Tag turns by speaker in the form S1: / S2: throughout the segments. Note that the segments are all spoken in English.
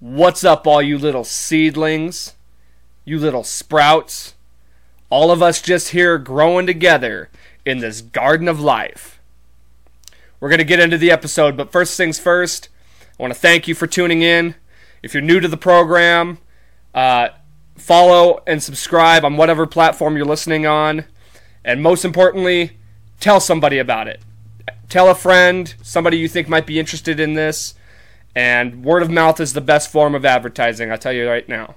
S1: What's up, all you little seedlings? You little sprouts? All of us just here growing together in this garden of life. We're going to get into the episode, but first things first, I want to thank you for tuning in. If you're new to the program, uh, follow and subscribe on whatever platform you're listening on. And most importantly, tell somebody about it. Tell a friend, somebody you think might be interested in this. And word of mouth is the best form of advertising, I'll tell you right now.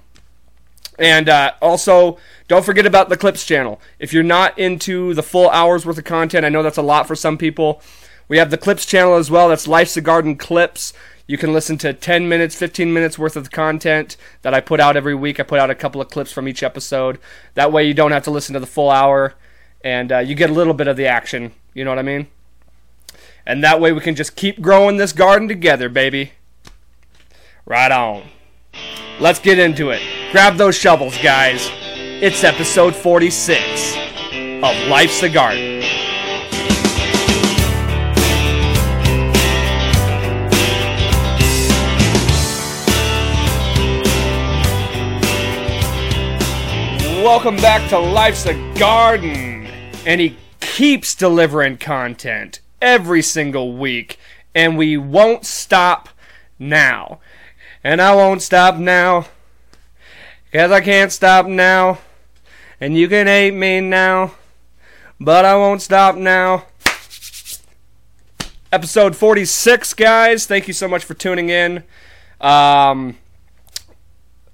S1: And uh, also, don't forget about the Clips channel. If you're not into the full hours worth of content, I know that's a lot for some people. We have the Clips channel as well. That's Life's a Garden Clips. You can listen to 10 minutes, 15 minutes worth of content that I put out every week. I put out a couple of clips from each episode. That way, you don't have to listen to the full hour and uh, you get a little bit of the action. You know what I mean? And that way, we can just keep growing this garden together, baby. Right on. Let's get into it. Grab those shovels, guys. It's episode 46 of Life's a Garden. Welcome back to Life's a Garden. And he keeps delivering content every single week. And we won't stop now. And I won't stop now. Cause I can't stop now. And you can hate me now. But I won't stop now. Episode 46, guys. Thank you so much for tuning in. Um,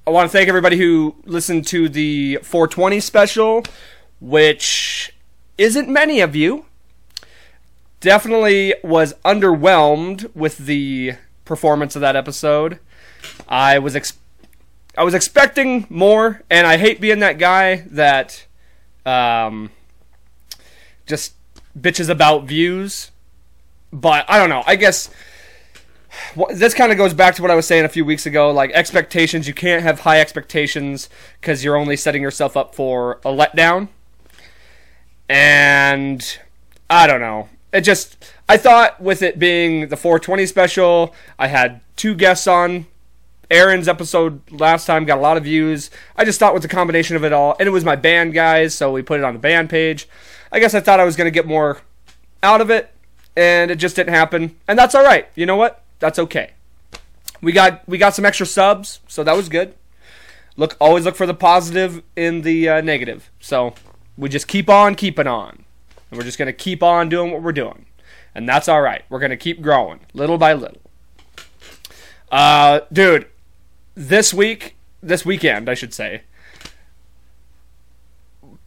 S1: I want to thank everybody who listened to the 420 special, which isn't many of you. Definitely was underwhelmed with the performance of that episode. I was ex- I was expecting more, and I hate being that guy that um, just bitches about views. But I don't know. I guess this kind of goes back to what I was saying a few weeks ago. Like expectations, you can't have high expectations because you're only setting yourself up for a letdown. And I don't know. It just I thought with it being the 420 special, I had two guests on. Aaron's episode last time got a lot of views. I just thought with the combination of it all, and it was my band guys, so we put it on the band page. I guess I thought I was going to get more out of it, and it just didn't happen. And that's all right. You know what? That's okay. We got we got some extra subs, so that was good. Look, always look for the positive in the uh, negative. So we just keep on keeping on, and we're just gonna keep on doing what we're doing, and that's all right. We're gonna keep growing little by little. Uh, dude, this week, this weekend, I should say,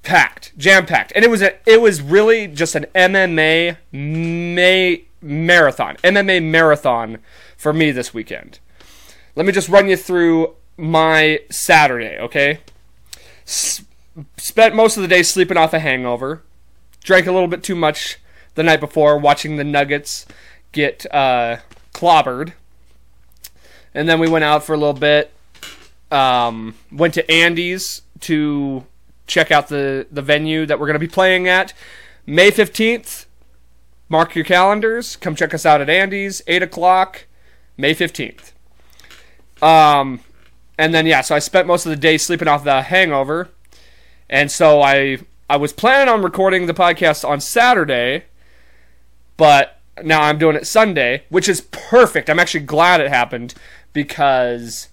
S1: packed, jam packed, and it was a, it was really just an MMA may marathon, MMA marathon for me this weekend. Let me just run you through my Saturday, okay? S- spent most of the day sleeping off a hangover. Drank a little bit too much the night before, watching the Nuggets get uh, clobbered. And then we went out for a little bit. Um, went to Andy's to check out the, the venue that we're going to be playing at. May 15th, mark your calendars. Come check us out at Andy's, 8 o'clock, May 15th. Um, and then, yeah, so I spent most of the day sleeping off the hangover. And so I, I was planning on recording the podcast on Saturday, but now I'm doing it Sunday, which is perfect. I'm actually glad it happened because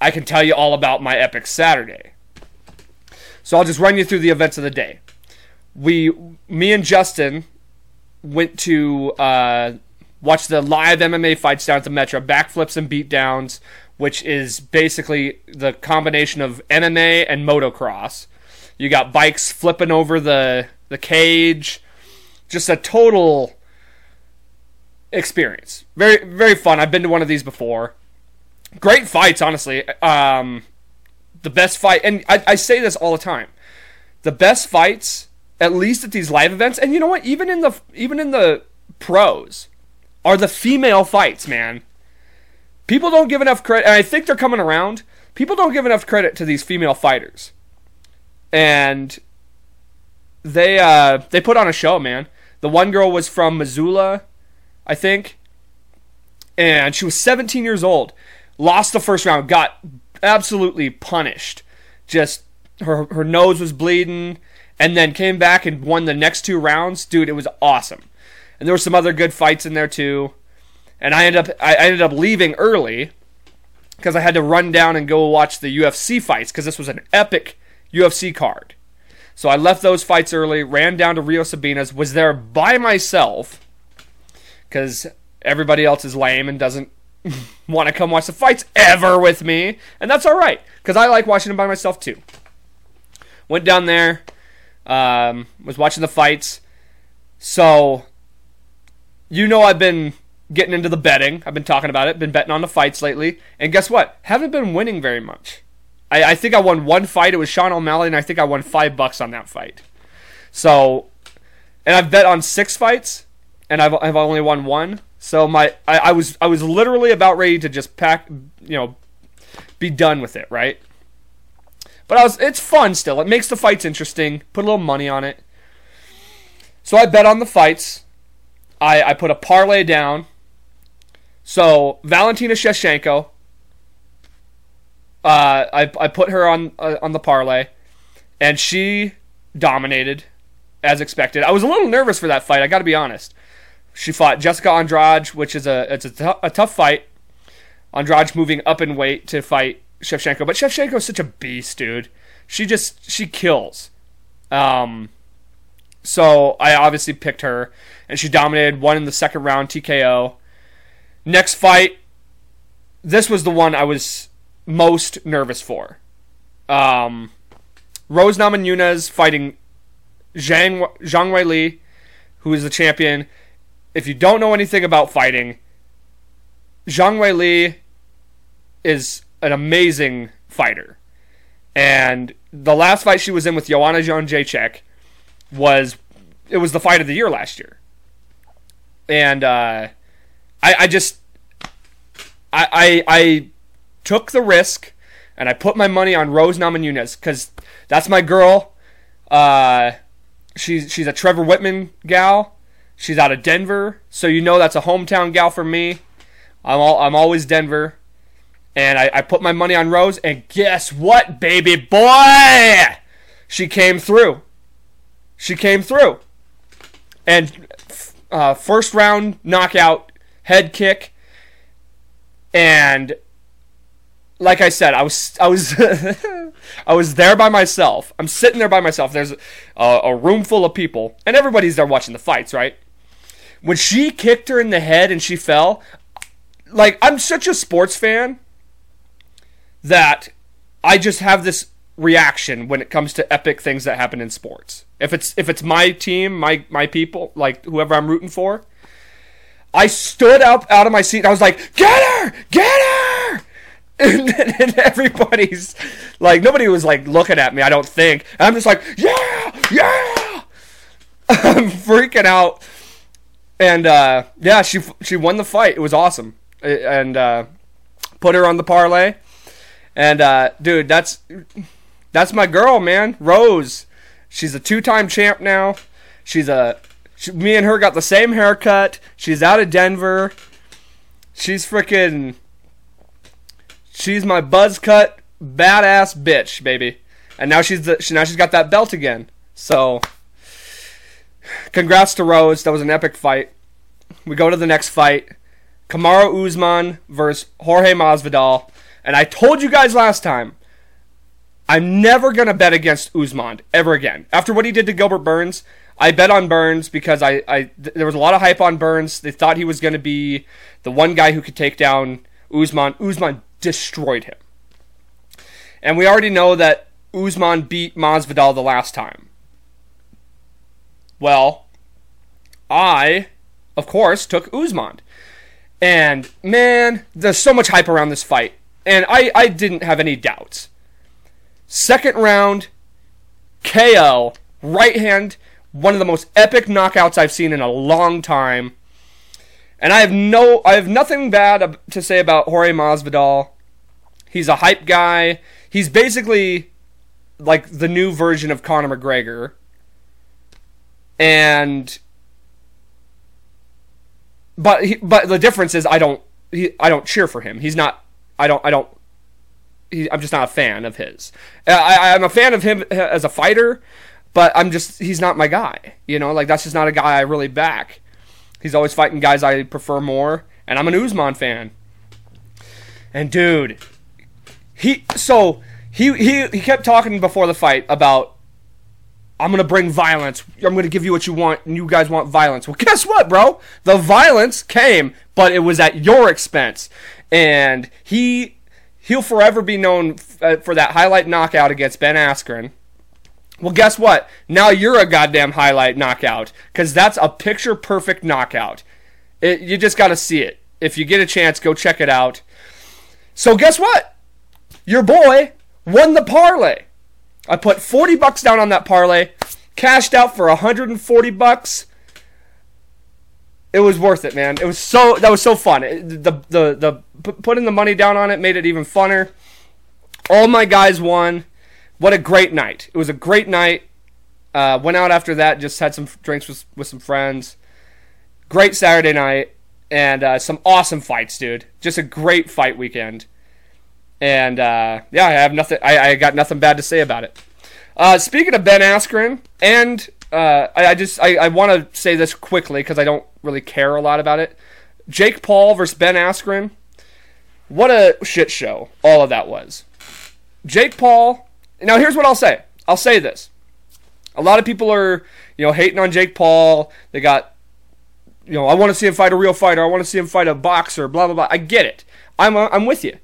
S1: I can tell you all about my epic Saturday. So I'll just run you through the events of the day. We, me and Justin, went to uh, watch the live MMA fights down at the Metro, backflips and beatdowns, which is basically the combination of MMA and motocross. You got bikes flipping over the the cage, just a total experience. Very very fun. I've been to one of these before. Great fights, honestly. Um, the best fight, and I, I say this all the time. The best fights at least at these live events and you know what even in the even in the pros are the female fights man people don't give enough credit and i think they're coming around people don't give enough credit to these female fighters and they uh they put on a show man the one girl was from missoula i think and she was 17 years old lost the first round, got absolutely punished. Just her her nose was bleeding, and then came back and won the next two rounds. Dude, it was awesome. And there were some other good fights in there too. And I ended up I ended up leaving early because I had to run down and go watch the UFC fights because this was an epic UFC card. So I left those fights early, ran down to Rio Sabinas, was there by myself because everybody else is lame and doesn't want to come watch the fights ever with me, and that's all right because I like watching them by myself too. Went down there, um, was watching the fights. So, you know, I've been getting into the betting. I've been talking about it. Been betting on the fights lately, and guess what? Haven't been winning very much. I, I think I won one fight. It was Sean O'Malley, and I think I won five bucks on that fight. So, and I've bet on six fights, and I've I've only won one. So my I, I was I was literally about ready to just pack, you know, be done with it, right? But I was it's fun still. It makes the fights interesting. Put a little money on it. So I bet on the fights. I, I put a parlay down. So Valentina Shevchenko, uh, I, I put her on uh, on the parlay, and she dominated as expected. I was a little nervous for that fight. I got to be honest. She fought Jessica Andrade, which is a it's a, tough fight. Andrade moving up in weight to fight Shevchenko, but Shevchenko is such a beast, dude. She just she kills. Um, so I obviously picked her, and she dominated. Won in the second round, TKO. Next fight, this was the one I was most nervous for. Um, Rose Namajunas fighting Zhang Zhang Weili, who is the champion. If you don't know anything about fighting, Zhang Weili is an amazing fighter. And the last fight she was in with Joanna Jędrzejczyk was it was the fight of the year last year. And uh, I, I just I, I I took the risk and I put my money on Rose Namajunas because that's my girl. Uh, she's she's a Trevor Wittman gal. She's out of Denver, so you know that's a hometown gal for me. I'm all, I'm always Denver and I, I put my money on Rose, and guess what, baby boy? She came through. She came through. And uh, first round knockout, head kick, and like I said, I was I was I was there by myself. I'm sitting there by myself. There's a, a room full of people, and everybody's there watching the fights, right? When she kicked her in the head and she fell, like I'm such a sports fan that I just have this reaction when it comes to epic things that happen in sports. If it's if it's my team, my my people, like whoever I'm rooting for, I stood up out of my seat. I was like, "Get her! Get her!" And, and everybody's like, nobody was like looking at me. I don't think. And I'm just like, "Yeah, yeah!" I'm freaking out. And uh, yeah, she she won the fight. It was awesome. And uh, put her on the parlay. And uh, dude, that's that's my girl, man. Rose. She's a two-time champ now. She's a she, me and her got the same haircut. She's out of Denver. She's freaking She's my buzz cut badass bitch, baby. And now she's the, she, now she's got that belt again. So congrats to Rose. That was an epic fight. We go to the next fight. Kamaru Usman versus Jorge Masvidal. And I told you guys last time, I'm never going to bet against Usman ever again. After what he did to Gilbert Burns, I bet on Burns because I, I th- there was a lot of hype on Burns. They thought he was going to be the one guy who could take down Usman. Usman destroyed him. And we already know that Usman beat Masvidal the last time. Well, I, of course, took Usman. And man, there's so much hype around this fight and I, I didn't have any doubts. Second round, KO, right hand, one of the most epic knockouts I've seen in a long time. And I have no, I have nothing bad to say about Jorge Masvidal. He's a hype guy. He's basically like the new version of Conor McGregor. And but he, but the difference is I don't he, I don't cheer for him. He's not I don't. I don't. He, I'm just not a fan of his. Uh, I, I'm a fan of him as a fighter, but I'm just he's not my guy. You know, like that's just not a guy I really back. He's always fighting guys I prefer more, and I'm an Usman fan. And dude, he so he he he kept talking before the fight about I'm gonna bring violence. I'm gonna give you what you want, and you guys want violence. Well, guess what, bro? The violence came, but it was at your expense, and he he'll forever be known f- uh, for that highlight knockout against Ben Askren. Well, guess what? Now you're a goddamn highlight knockout because that's a picture perfect knockout. It, you just got to see it. If you get a chance, go check it out. So guess what? Your boy won the parlay. I put 40 bucks down on that parlay, cashed out for 140 bucks. It was worth it, man. It was so that was so fun. It- the the the p- putting the money down on it made it even funner. All my guys won. What a great night. It was a great night. Uh, went out after that, just had some drinks with with some friends. Great Saturday night and uh, some awesome fights, dude. Just a great fight weekend. And uh, yeah, I have nothing. I, I got nothing bad to say about it. Uh, speaking of Ben Askren, and uh, I, I just I, I want to say this quickly because I don't really care a lot about it. Jake Paul versus Ben Askren. What a shit show all of that was. Jake Paul. Now here's what I'll say. I'll say this. A lot of people are you know hating on Jake Paul. They got you know I want to see him fight a real fighter. I want to see him fight a boxer. Blah blah blah. I get it. I'm uh, I'm with you.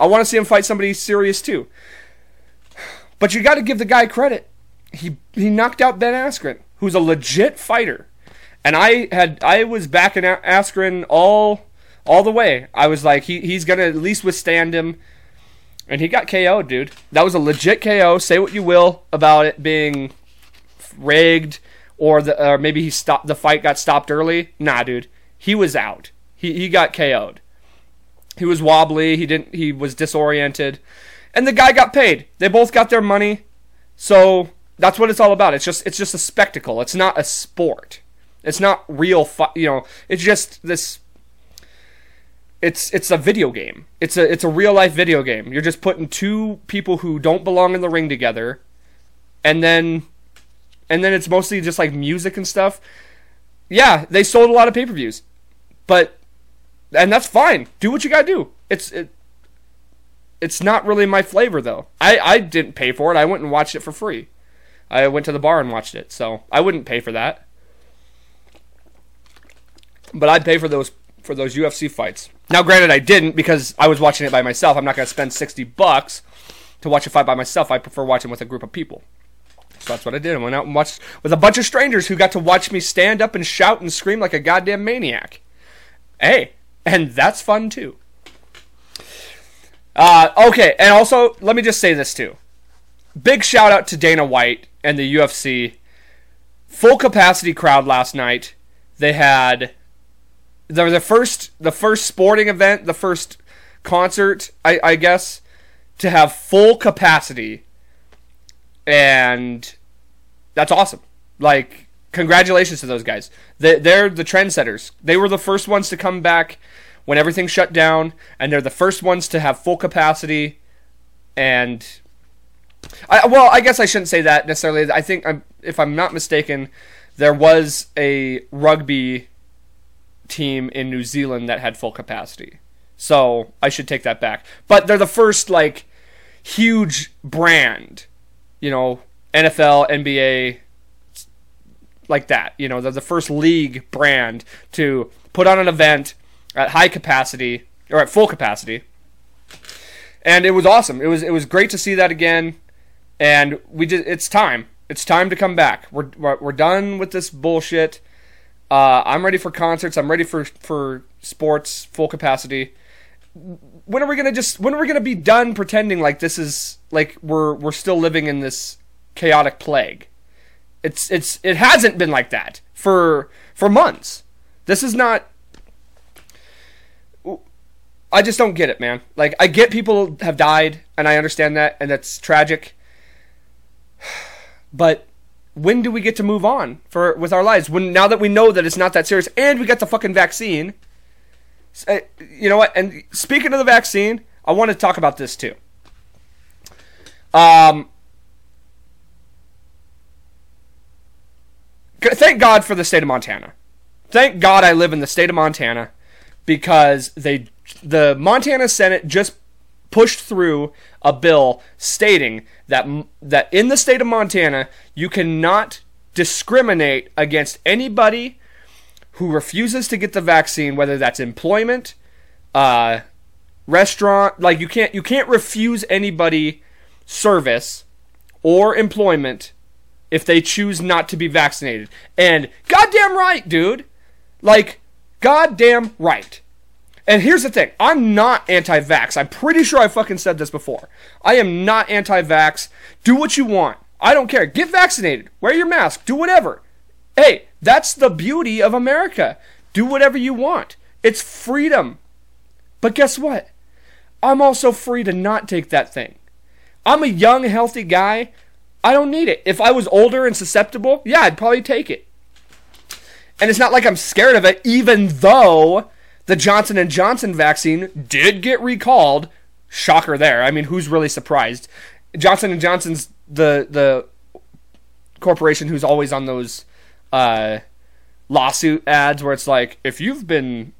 S1: I want to see him fight somebody serious too. But you got to give the guy credit. He he knocked out Ben Askren, who's a legit fighter. And I had I was backing Askren all all the way. I was like he he's going to at least withstand him. And he got KO'd, dude. That was a legit KO. Say what you will about it being rigged or the or maybe he stopped the fight got stopped early. Nah, dude. He was out. He he got KO'd. He was wobbly. He didn't. He was disoriented, and the guy got paid. They both got their money, so that's what it's all about. It's just it's just a spectacle. It's not a sport. It's not real. Fu- you know, it's just this. It's it's a video game. It's a it's a real life video game. You're just putting two people who don't belong in the ring together, and then, and then it's mostly just like music and stuff. Yeah, they sold a lot of pay per views, but and that's fine. Do what you gotta do. It's it, it's not really my flavor though. I I didn't pay for it. I went and watched it for free. I went to the bar and watched it, so I wouldn't pay for that. But I'd pay for those for those UFC fights. Now, granted, I didn't because I was watching it by myself. I'm not gonna spend sixty bucks to watch a fight by myself. I prefer watching with a group of people. So that's what I did. I went out and watched with a bunch of strangers who got to watch me stand up and shout and scream like a goddamn maniac. Hey, and that's fun too. Uh, okay, and also let me just say this too. Big shout out to Dana White and the UFC. Full capacity crowd last night. They had were the first the first sporting event, the first concert, I, I guess, to have full capacity, and that's awesome. Like congratulations to those guys. They, they're the trendsetters. They were the first ones to come back when everything shut down, and they're the first ones to have full capacity. And I, well, I guess I shouldn't say that necessarily. I think, I'm, if I'm not mistaken, there was a rugby team in New Zealand that had full capacity. So I should take that back. But they're the first like huge brand, you know, NFL, NBA, like that. You know, they're the first league brand to put on an event at high capacity or at full capacity. And it was awesome. It was it was great to see that again. And we just it's time. It's time to come back. We're we're, we're done with this bullshit. Uh, I'm ready for concerts. I'm ready for for sports full capacity. When are we gonna just? When are we gonna be done pretending like this is like we're we're still living in this chaotic plague? It's it's it hasn't been like that for for months. This is not. I just don't get it, man. Like I get people have died, and I understand that, and that's tragic. But when do we get to move on for with our lives? When now that we know that it's not that serious, and we got the fucking vaccine. Uh, you know what? And speaking of the vaccine, I want to talk about this too. Um, thank God for the state of Montana. Thank God I live in the state of Montana because they the Montana Senate just pushed through a bill stating that that in the state of Montana you cannot discriminate against anybody who refuses to get the vaccine, whether that's employment, uh, restaurant, like you can't you can't refuse anybody service or employment if they choose not to be vaccinated. And goddamn right, dude. Like goddamn right. And here's the thing I'm not anti vax. I'm pretty sure I fucking said this before. I am not anti vax. Do what you want. I don't care. Get vaccinated. Wear your mask. Do whatever. Hey, that's the beauty of America. Do whatever you want. It's freedom. But guess what? I'm also free to not take that thing. I'm a young, healthy guy. I don't need it. If I was older and susceptible, yeah, I'd probably take it. And it's not like I'm scared of it, even though the Johnson and Johnson vaccine did get recalled. Shocker there. I mean, who's really surprised? Johnson and Johnson's the the corporation who's always on those uh, lawsuit ads where it's like if you've been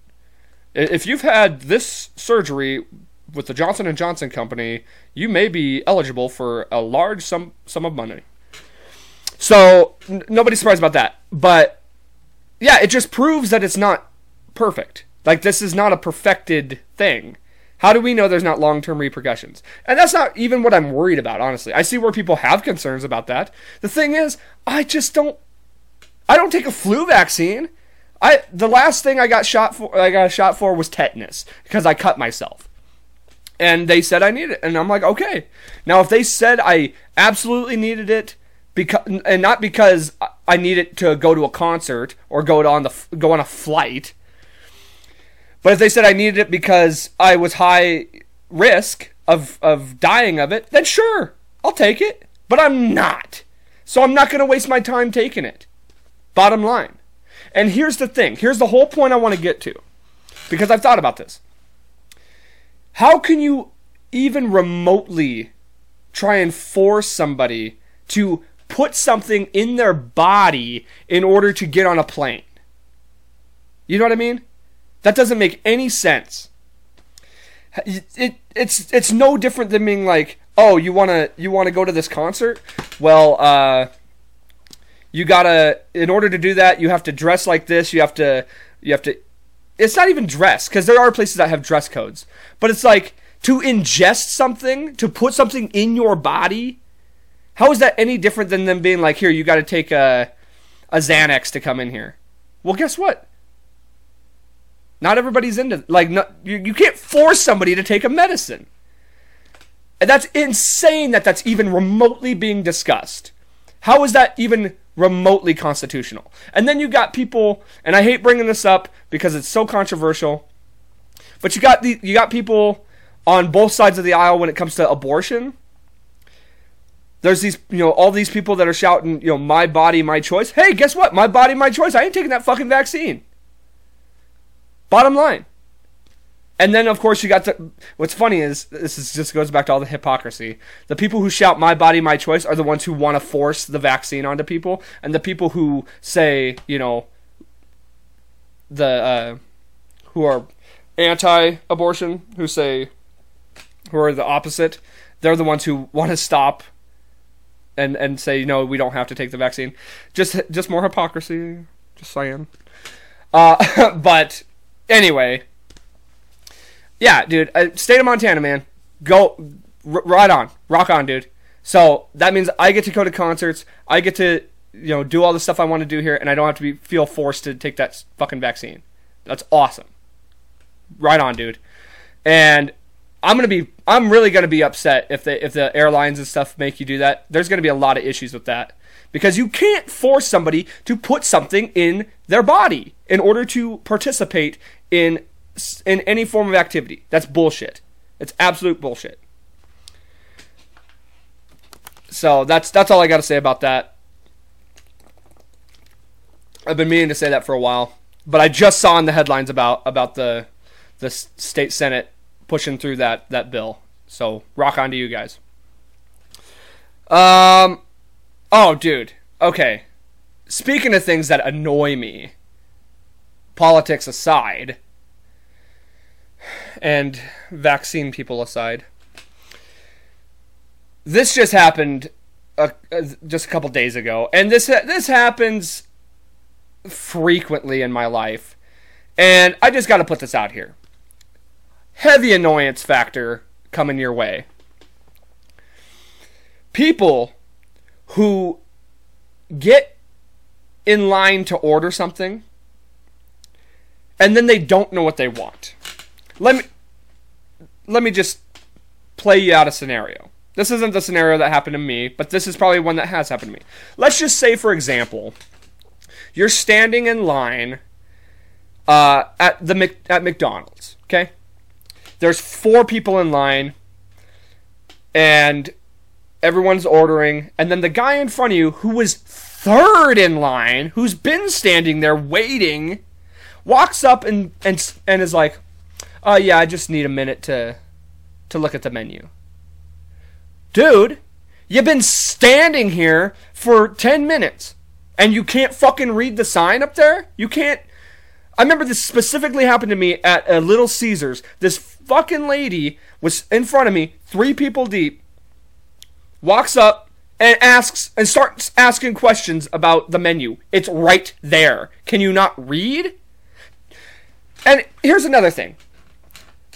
S1: if you've had this surgery with the Johnson and Johnson company, you may be eligible for a large sum sum of money. So n- nobody's surprised about that, but yeah, it just proves that it's not perfect. Like this is not a perfected thing. How do we know there's not long term repercussions? And that's not even what I'm worried about, honestly. I see where people have concerns about that. The thing is, I just don't I don't take a flu vaccine. I the last thing I got shot for I got shot for was tetanus because I cut myself. And they said I needed it and I'm like, "Okay." Now if they said I absolutely needed it because and not because I need it to go to a concert or go on the go on a flight, but if they said I needed it because I was high risk of of dying of it, then sure, I'll take it. But I'm not. So I'm not going to waste my time taking it. Bottom line. And here's the thing. Here's the whole point I want to get to. Because I've thought about this. How can you even remotely try and force somebody to put something in their body in order to get on a plane? You know what I mean? That doesn't make any sense. It, it it's it's no different than being like, oh, you wanna you wanna go to this concert? Well, uh, you gotta in order to do that, you have to dress like this. You have to you have to. It's not even dress because there are places that have dress codes, but it's like to ingest something, to put something in your body. How is that any different than them being like, here, you got to take a a Xanax to come in here? Well, guess what? Not everybody's into like no, you, you can't force somebody to take a medicine. And that's insane that that's even remotely being discussed. How is that even remotely constitutional? And then you got people, and I hate bringing this up because it's so controversial, but you got the you got people on both sides of the aisle when it comes to abortion. There's these, you know, all these people that are shouting, you know, my body, my choice. Hey, guess what? My body, my choice. I ain't taking that fucking vaccine. Bottom line. And then, of course, you got the. What's funny is this is just goes back to all the hypocrisy. The people who shout "My body, my choice" are the ones who want to force the vaccine onto people, and the people who say, you know, the uh, who are anti-abortion, who say, who are the opposite, they're the ones who want to stop and and say, no, we don't have to take the vaccine. Just just more hypocrisy. Just saying. Uh, but Anyway, yeah, dude, uh, state of Montana, man, go r- right on, rock on, dude. So that means I get to go to concerts, I get to you know do all the stuff I want to do here, and I don't have to be feel forced to take that fucking vaccine. That's awesome. Right on, dude. And I'm gonna be, I'm really gonna be upset if the if the airlines and stuff make you do that. There's gonna be a lot of issues with that because you can't force somebody to put something in their body in order to participate in in any form of activity. That's bullshit. It's absolute bullshit. So that's that's all I got to say about that. I've been meaning to say that for a while, but I just saw in the headlines about about the the state senate pushing through that that bill. So rock on to you guys. Um, oh, dude. Okay. Speaking of things that annoy me, politics aside, and vaccine people aside, this just happened a, just a couple days ago, and this this happens frequently in my life, and I just got to put this out here. Heavy annoyance factor coming your way. People who get in line to order something and then they don't know what they want. Let me let me just play you out a scenario. This isn't the scenario that happened to me, but this is probably one that has happened to me. Let's just say, for example, you're standing in line uh, at the at McDonald's. Okay, there's four people in line, and everyone's ordering, and then the guy in front of you, who was third in line, who's been standing there waiting, walks up and and and is like, "Oh yeah, I just need a minute to to look at the menu." Dude, you've been standing here for 10 minutes and you can't fucking read the sign up there? You can't I remember this specifically happened to me at a Little Caesars. This fucking lady was in front of me, three people deep, walks up and asks and starts asking questions about the menu. It's right there. Can you not read? And here's another thing.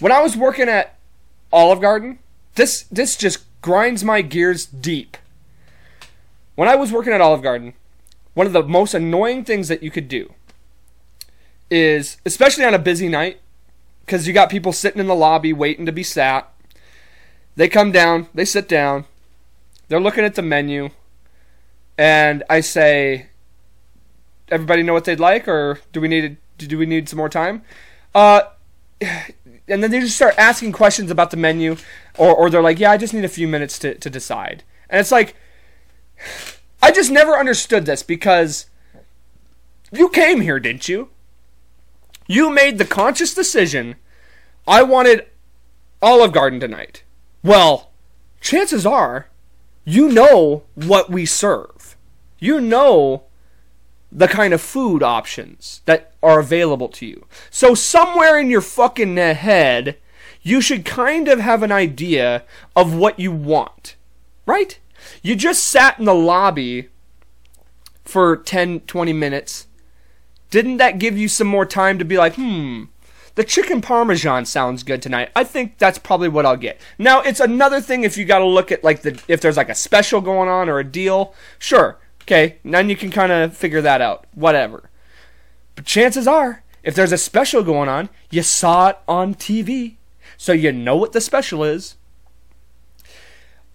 S1: When I was working at Olive Garden, this this just grinds my gears deep. When I was working at Olive Garden, one of the most annoying things that you could do is, especially on a busy night, because you got people sitting in the lobby waiting to be sat. They come down, they sit down, they're looking at the menu, and I say, "Everybody know what they'd like, or do we need do we need some more time?" Uh, and then they just start asking questions about the menu, or or they're like, "Yeah, I just need a few minutes to to decide," and it's like, I just never understood this because you came here, didn't you? You made the conscious decision. I wanted Olive Garden tonight. Well, chances are you know what we serve. You know the kind of food options that are available to you. So somewhere in your fucking head, you should kind of have an idea of what you want. Right? You just sat in the lobby for 10, 20 minutes. Didn't that give you some more time to be like, hmm, the chicken parmesan sounds good tonight. I think that's probably what I'll get. Now, it's another thing if you got to look at like the if there's like a special going on or a deal. Sure. Okay, then you can kind of figure that out. Whatever. But chances are, if there's a special going on, you saw it on TV. So you know what the special is.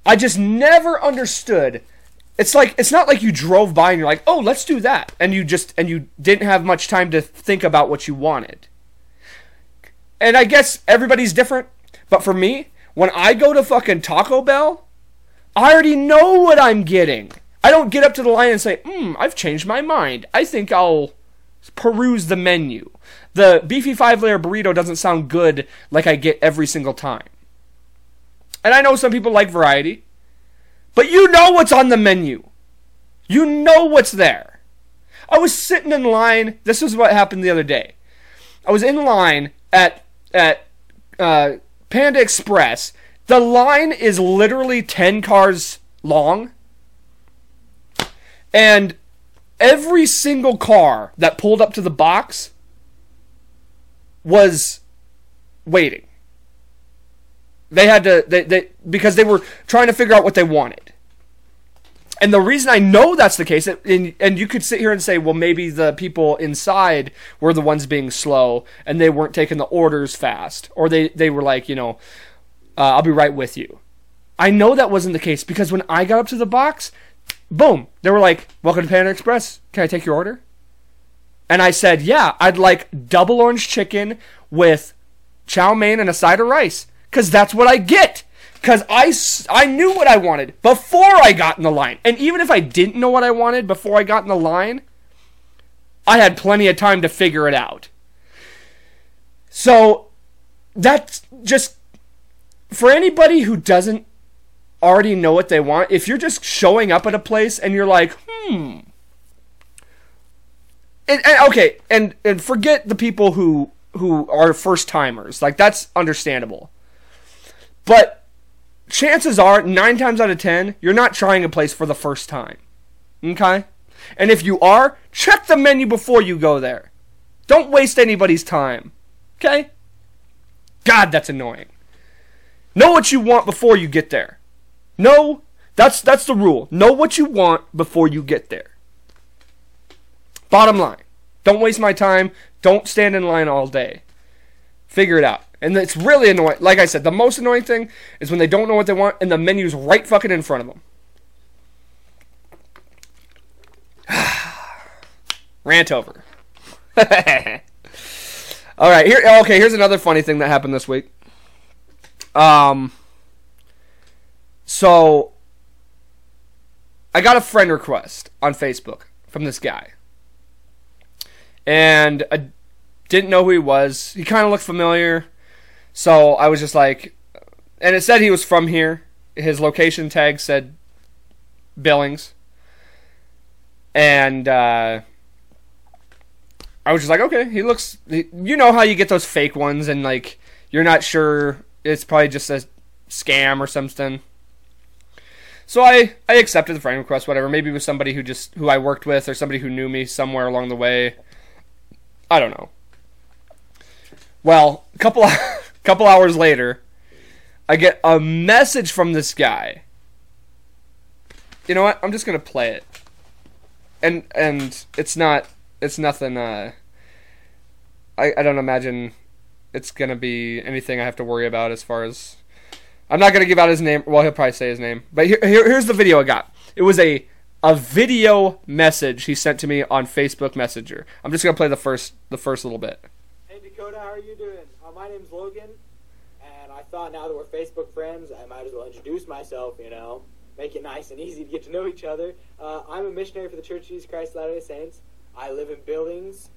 S1: I just never understood. It's like it's not like you drove by and you're like, "Oh, let's do that." And you just and you didn't have much time to think about what you wanted. And I guess everybody's different, but for me, when I go to fucking Taco Bell, I already know what I'm getting. I don't get up to the line and say, hmm, I've changed my mind. I think I'll peruse the menu. The beefy five layer burrito doesn't sound good like I get every single time. And I know some people like variety, but you know what's on the menu. You know what's there. I was sitting in line. This is what happened the other day. I was in line at at uh, Panda Express. The line is literally ten cars long and every single car that pulled up to the box was waiting. They had to they, they because they were trying to figure out what they wanted. And the reason I know that's the case, and, and you could sit here and say, well, maybe the people inside were the ones being slow and they weren't taking the orders fast, or they, they were like, you know, uh, I'll be right with you. I know that wasn't the case because when I got up to the box, boom, they were like, "Welcome to Panda Express. Can I take your order?" And I said, "Yeah, I'd like double orange chicken with chow mein and a side of rice, cause that's what I get." Cause I, I knew what I wanted before I got in the line, and even if I didn't know what I wanted before I got in the line, I had plenty of time to figure it out. So that's just for anybody who doesn't already know what they want, if you're just showing up at a place and you're like, hmm. And, and, okay, and and forget the people who who are first timers. Like that's understandable. But chances are, nine times out of ten, you're not trying a place for the first time. Okay? And if you are, check the menu before you go there. Don't waste anybody's time. Okay? God, that's annoying. Know what you want before you get there. No, that's that's the rule. Know what you want before you get there. Bottom line. Don't waste my time. Don't stand in line all day. Figure it out. And it's really annoying. Like I said, the most annoying thing is when they don't know what they want and the menu's right fucking in front of them. Rant over. all right, here okay, here's another funny thing that happened this week. Um so I got a friend request on Facebook from this guy. And I didn't know who he was. He kind of looked familiar. So I was just like, and it said he was from here. His location tag said Billings. And uh, I was just like, okay, he looks. You know how you get those fake ones, and like you're not sure it's probably just a scam or something. So I, I accepted the friend request, whatever. Maybe it was somebody who just who I worked with or somebody who knew me somewhere along the way. I don't know. Well, a couple couple hours later, I get a message from this guy. You know what? I'm just gonna play it. And and it's not it's nothing uh I, I don't imagine it's gonna be anything I have to worry about as far as I'm not gonna give out his name. Well, he'll probably say his name. But here, here, here's the video I got. It was a a video message he sent to me on Facebook Messenger. I'm just gonna play the first the first little bit.
S2: Hey Dakota, how are you doing? Uh, my name's Logan, and I thought now that we're Facebook friends, I might as well introduce myself. You know, make it nice and easy to get to know each other. Uh, I'm a missionary for the Church of Jesus Christ of Latter-day Saints. I live in Billings.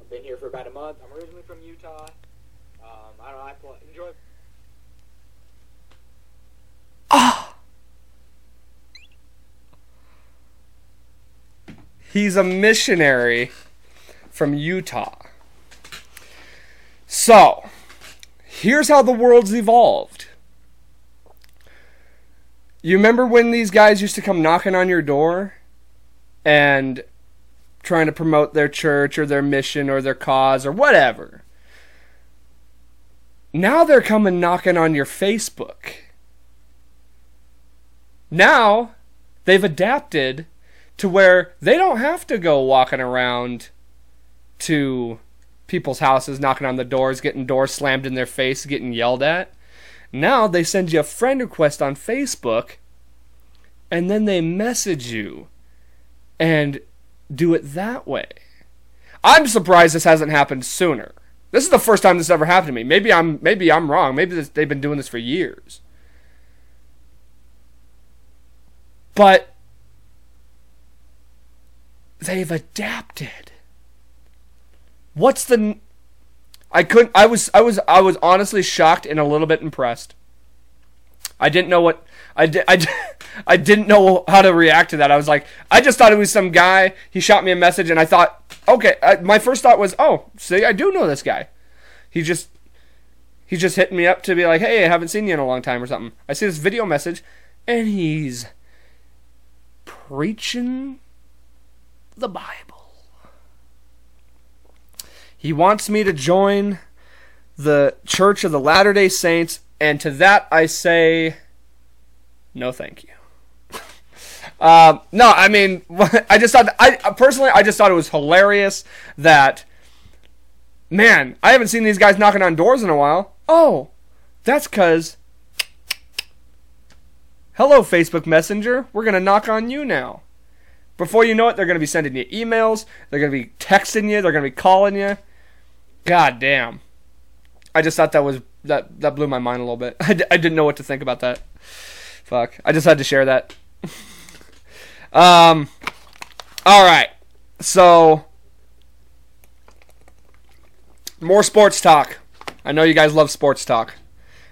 S2: I've been here for about a month. I'm originally from Utah. Um, I don't know. I enjoy.
S1: He's a missionary from Utah. So, here's how the world's evolved. You remember when these guys used to come knocking on your door and trying to promote their church or their mission or their cause or whatever? Now they're coming knocking on your Facebook. Now they've adapted to where they don't have to go walking around to people's houses, knocking on the doors, getting doors slammed in their face, getting yelled at. Now they send you a friend request on Facebook and then they message you and do it that way. I'm surprised this hasn't happened sooner. This is the first time this ever happened to me. Maybe I'm maybe I'm wrong. Maybe this, they've been doing this for years. But they've adapted. What's the I couldn't I was I was I was honestly shocked and a little bit impressed. I didn't know what I did I, I didn't know how to react to that. I was like I just thought it was some guy. He shot me a message and I thought, "Okay, I, my first thought was, "Oh, see, I do know this guy." He just he's just hitting me up to be like, "Hey, I haven't seen you in a long time" or something. I see this video message and he's preaching the Bible. He wants me to join the Church of the Latter day Saints, and to that I say, no, thank you. uh, no, I mean, I just thought, I personally, I just thought it was hilarious that, man, I haven't seen these guys knocking on doors in a while. Oh, that's because, hello, Facebook Messenger, we're going to knock on you now. Before you know it, they're going to be sending you emails. They're going to be texting you. They're going to be calling you. God damn. I just thought that was that that blew my mind a little bit. I d- I didn't know what to think about that. Fuck. I just had to share that. um. All right. So more sports talk. I know you guys love sports talk.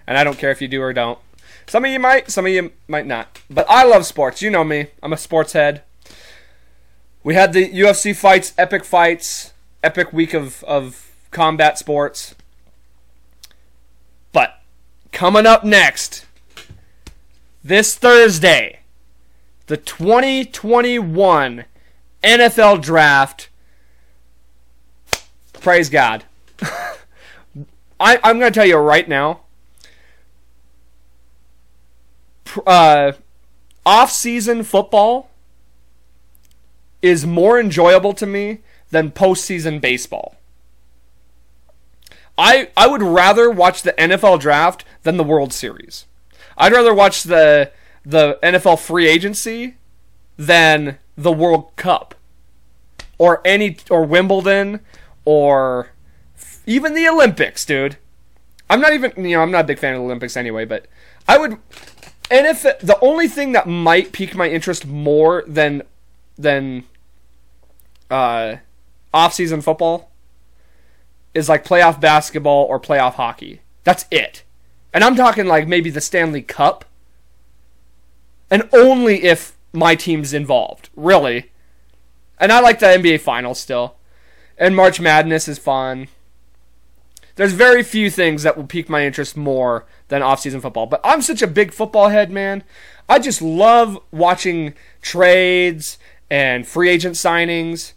S1: and I don't care if you do or don't. Some of you might, some of you might not. But I love sports. You know me. I'm a sports head. We had the UFC fights, epic fights, epic week of, of combat sports. But coming up next, this Thursday, the 2021 NFL Draft. Praise God. I, I'm going to tell you right now. Uh, off-season football is more enjoyable to me than postseason baseball. I I would rather watch the NFL draft than the World Series. I'd rather watch the the NFL free agency than the World Cup or any or Wimbledon or even the Olympics, dude. I'm not even you know I'm not a big fan of the Olympics anyway, but I would and if the only thing that might pique my interest more than than uh, off-season football is like playoff basketball or playoff hockey. That's it. And I'm talking like maybe the Stanley Cup. And only if my team's involved, really. And I like the NBA Finals still. And March Madness is fun. There's very few things that will pique my interest more than off-season football. But I'm such a big football head, man. I just love watching trades and free agent signings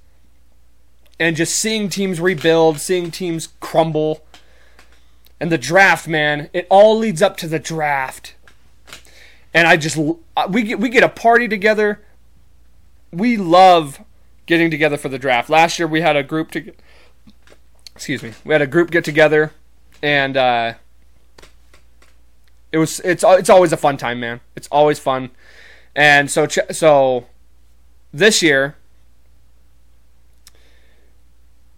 S1: and just seeing teams rebuild, seeing teams crumble. And the draft, man, it all leads up to the draft. And I just uh, we get we get a party together. We love getting together for the draft. Last year we had a group to excuse me. We had a group get together and uh it was it's it's always a fun time, man. It's always fun. And so so this year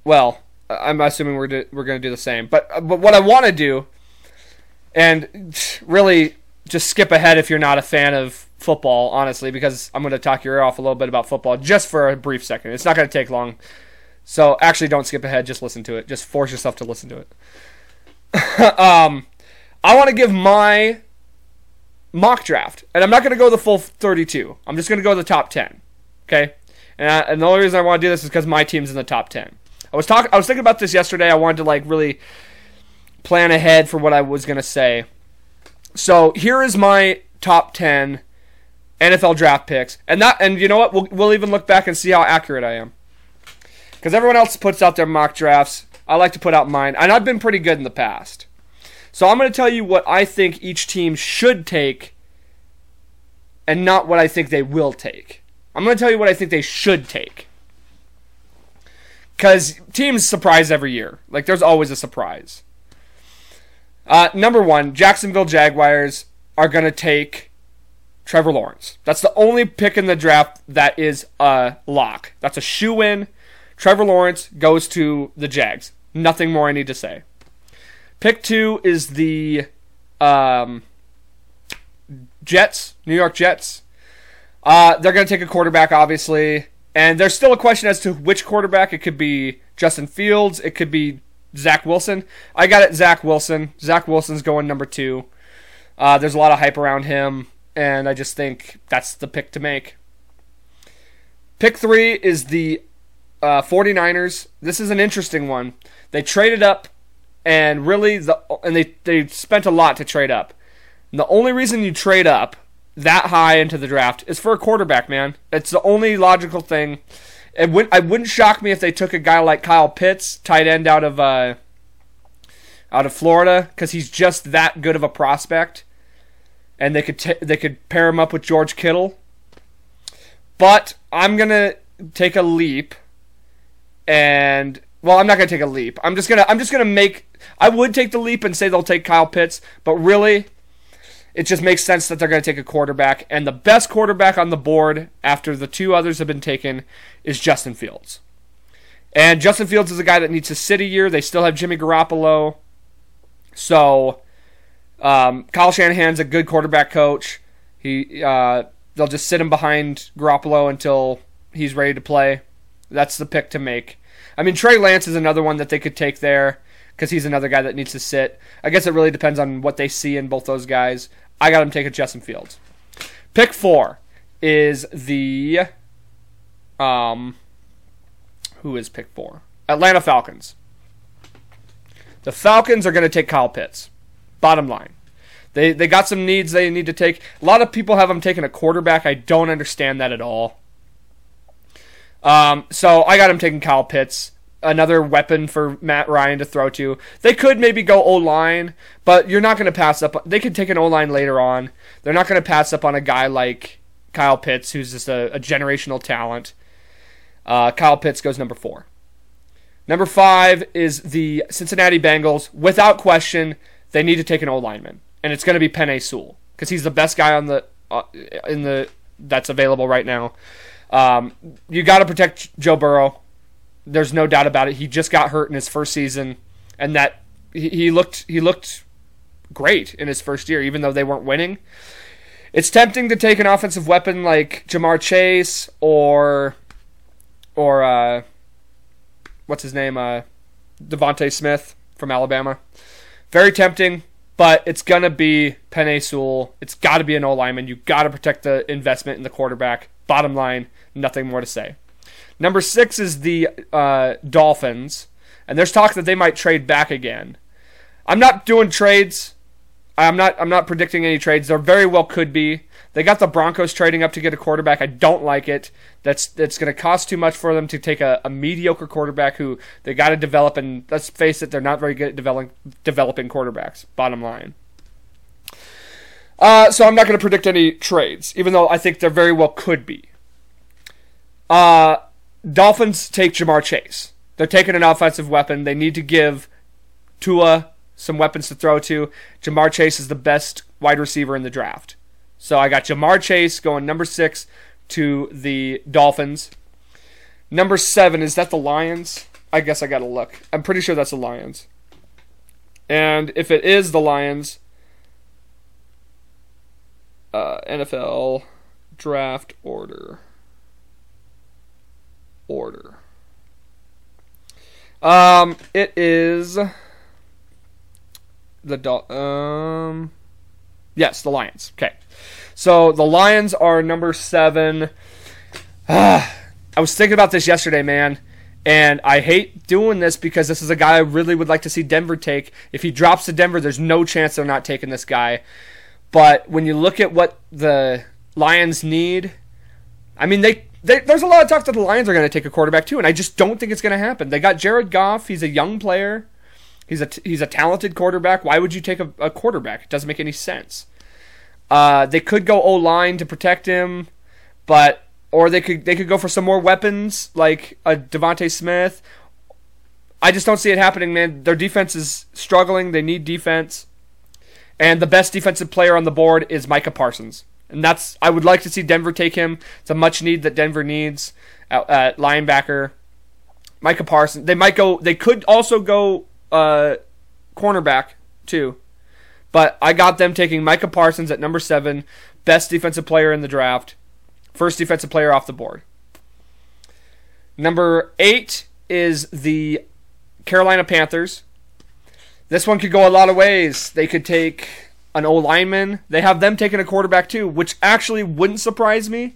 S1: well, I'm assuming we're do, we're going to do the same. But but what I want to do, and really just skip ahead if you're not a fan of football, honestly, because I'm going to talk your ear off a little bit about football just for a brief second. It's not going to take long. So actually, don't skip ahead. Just listen to it. Just force yourself to listen to it. um, I want to give my mock draft, and I'm not going to go the full 32. I'm just going to go the top 10. Okay, and, I, and the only reason I want to do this is because my team's in the top 10. I was talking. I was thinking about this yesterday. I wanted to like really plan ahead for what I was gonna say. So here is my top ten NFL draft picks, and that and you know what? We'll we'll even look back and see how accurate I am. Because everyone else puts out their mock drafts. I like to put out mine, and I've been pretty good in the past. So I'm going to tell you what I think each team should take, and not what I think they will take. I'm going to tell you what I think they should take because teams surprise every year. Like there's always a surprise. Uh, number one, Jacksonville Jaguars are going to take Trevor Lawrence. That's the only pick in the draft that is a lock. That's a shoe in. Trevor Lawrence goes to the Jags. Nothing more I need to say. Pick two is the um, Jets, New York Jets. Uh, they're going to take a quarterback, obviously. And there's still a question as to which quarterback. It could be Justin Fields. It could be Zach Wilson. I got it, Zach Wilson. Zach Wilson's going number two. Uh, there's a lot of hype around him, and I just think that's the pick to make. Pick three is the uh, 49ers. This is an interesting one. They traded up, and really, the and they, they spent a lot to trade up. And the only reason you trade up that high into the draft is for a quarterback, man. It's the only logical thing. It would I wouldn't shock me if they took a guy like Kyle Pitts, tight end out of uh, out of Florida, because he's just that good of a prospect, and they could t- they could pair him up with George Kittle. But I'm gonna take a leap, and well, I'm not gonna take a leap. I'm just gonna I'm just gonna make. I would take the leap and say they'll take Kyle Pitts, but really, it just makes sense that they're going to take a quarterback. And the best quarterback on the board after the two others have been taken is Justin Fields. And Justin Fields is a guy that needs to sit a year. They still have Jimmy Garoppolo. So um, Kyle Shanahan's a good quarterback coach. He uh, they'll just sit him behind Garoppolo until he's ready to play. That's the pick to make. I mean Trey Lance is another one that they could take there because he's another guy that needs to sit. I guess it really depends on what they see in both those guys. I got him taking Justin Fields. Pick four is the um who is pick four? Atlanta Falcons. The Falcons are going to take Kyle Pitts. Bottom line. They they got some needs they need to take. A lot of people have them taking a quarterback. I don't understand that at all. Um, so I got him taking Kyle Pitts, another weapon for Matt Ryan to throw to. They could maybe go O line, but you're not going to pass up. They could take an O line later on. They're not going to pass up on a guy like Kyle Pitts, who's just a, a generational talent. Uh, Kyle Pitts goes number four. Number five is the Cincinnati Bengals. Without question, they need to take an O lineman, and it's going to be Penei Sewell because he's the best guy on the uh, in the that's available right now. Um, you got to protect Joe Burrow. There's no doubt about it. He just got hurt in his first season, and that he, looked he looked great in his first year, even though they weren't winning. It's tempting to take an offensive weapon like Ja'Marr Chase or or uh, what's his name, uh, DeVonta Smith from Alabama. Very tempting, but it's gonna be Penei Sewell. It's got to be an O lineman. You got to protect the investment in the quarterback. Bottom line, nothing more to say. Number six is the uh, Dolphins, and there's talk that they might trade back again. I'm not doing trades. I'm not. I'm not predicting any trades. There very well could be. They got the Broncos trading up to get a quarterback. I don't like it. That's that's going to cost too much for them to take a, a mediocre quarterback who they got to develop. And let's face it, they're not very good at developing developing quarterbacks. Bottom line. Uh, so I'm not going to predict any trades, even though I think there very well could be. Uh, Dolphins take Ja'Marr Chase. They're taking an offensive weapon. They need to give Tua some weapons to throw to. Ja'Marr Chase is the best wide receiver in the draft. So I got Ja'Marr Chase going number six to the Dolphins. Number seven, is that the Lions? I guess I gotta look. I'm pretty sure that's the Lions. And if it is the Lions, uh, NFL draft order. Order. Um, it is the um, yes, the Lions. Okay, so the Lions are number seven. Ah, I was thinking about this yesterday, man. And I hate doing this because this is a guy I really would like to see Denver take. If he drops to Denver, there's no chance they're not taking this guy. But when you look at what the Lions need, I mean, they, they there's a lot of talk that the Lions are going to take a quarterback too, and I just don't think it's going to happen. They got Jared Goff. He's a young player. He's a he's a talented quarterback. Why would you take a, a quarterback? It doesn't make any sense. Uh, they could go O line to protect him, but or they could they could go for some more weapons like a DeVonta Smith. I just don't see it happening, man. Their defense is struggling. They need defense, and the best defensive player on the board is Micah Parsons, and that's I would like to see Denver take him. It's a much need that Denver needs at, at linebacker. Micah Parsons. They might go. They could also go uh, cornerback too. But I got them taking Micah Parsons at number seven, best defensive player in the draft, first defensive player off the board. Number eight is the Carolina Panthers. This one could go a lot of ways. They could take an O lineman. They have them taking a quarterback too, which actually wouldn't surprise me.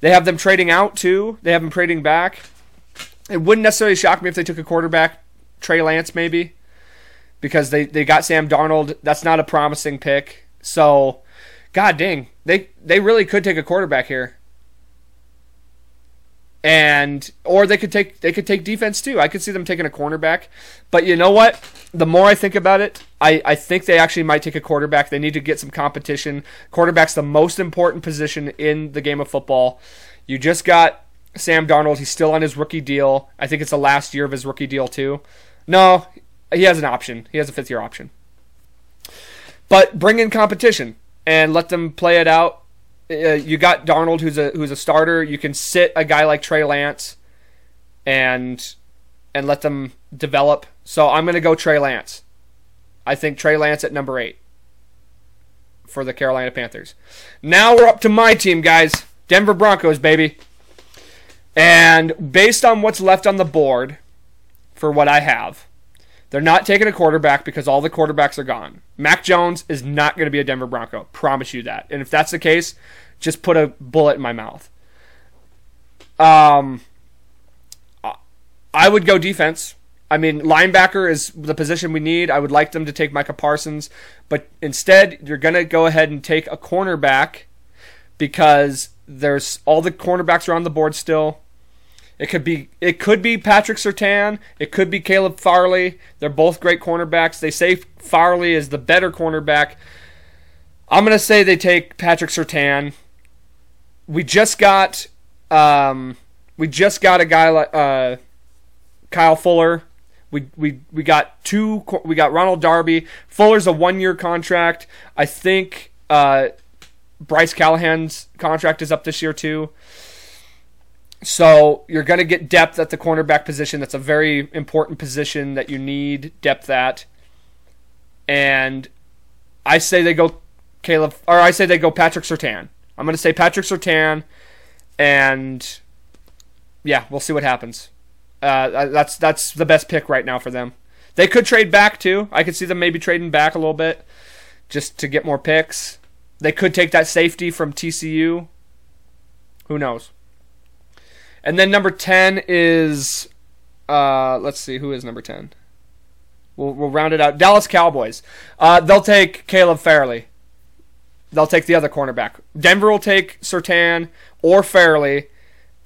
S1: They have them trading out too. They have them trading back. It wouldn't necessarily shock me if they took a quarterback, Trey Lance maybe because they, they got Sam Darnold. That's not a promising pick. So, god dang, they they really could take a quarterback here. And or they could take they could take defense too. I could see them taking a cornerback. But you know what? The more I think about it, I, I think they actually might take a quarterback. They need to get some competition. Quarterback's the most important position in the game of football. You just got Sam Darnold. He's still on his rookie deal. I think it's the last year of his rookie deal too. No, he has an option. He has a fifth year option. But bring in competition and let them play it out. Uh, you got Darnold, who's a who's a starter. You can sit a guy like Trey Lance, and and let them develop. So I'm going to go Trey Lance. I think Trey Lance at number eight for the Carolina Panthers. Now we're up to my team, guys. Denver Broncos, baby. And based on what's left on the board for what I have, They're not taking a quarterback because all the quarterbacks are gone. Mac Jones is not going to be a Denver Bronco. Promise you that. And if that's the case, just put a bullet in my mouth. Um, I would go defense. I mean, linebacker is the position we need. I would like them to take Micah Parsons, but instead, you're going to go ahead and take a cornerback because there's all the cornerbacks are on the board still. It could be it could be Patrick Surtain. It could be Caleb Farley. They're both great cornerbacks. They say Farley is the better cornerback. I'm gonna say they take Patrick Surtain. We just got um, we just got a guy like uh, Kyle Fuller. We, we we got two. We got Ronald Darby. Fuller's a one year contract. I think uh, Bryce Callahan's contract is up this year too. So you're going to get depth at the cornerback position. That's a very important position that you need depth at. And I say they go Caleb, or I say they go Patrick Surtain. I'm going to say Patrick Surtain, and yeah, we'll see what happens. Uh, that's that's the best pick right now for them. They could trade back too. I could see them maybe trading back a little bit just to get more picks. They could take that safety from TCU. Who knows? And then number 10 is, uh, let's see, who is number 10? We'll, we'll round it out. Dallas Cowboys. Uh, they'll take Caleb Farley. They'll take the other cornerback. Denver will take Surtain or Farley,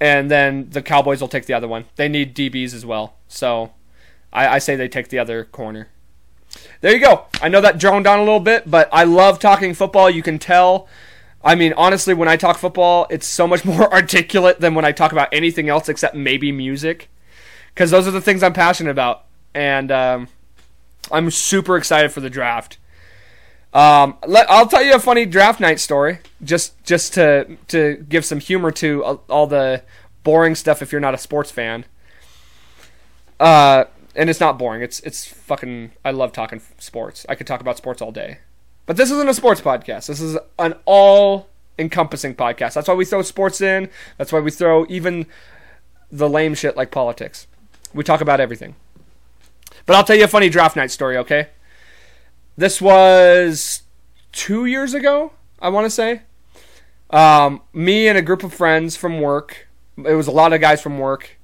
S1: and then the Cowboys will take the other one. They need DBs as well. So I, I say they take the other corner. There you go. I know that droned on a little bit, but I love talking football. You can tell I mean, honestly, when I talk football, it's so much more articulate than when I talk about anything else except maybe music, because those are the things I'm passionate about, and um, I'm super excited for the draft. Um, let, I'll tell you a funny draft night story, just just to to give some humor to all the boring stuff if you're not a sports fan. Uh, and it's not boring. It's it's fucking. I love talking sports. I could talk about sports all day. But this isn't a sports podcast. This is an all encompassing podcast. That's why we throw sports in. That's why we throw even the lame shit like politics. We talk about everything. But I'll tell you a funny draft night story, okay? This was two years ago, I want to say. Um, me and a group of friends from work. It was a lot of guys from work.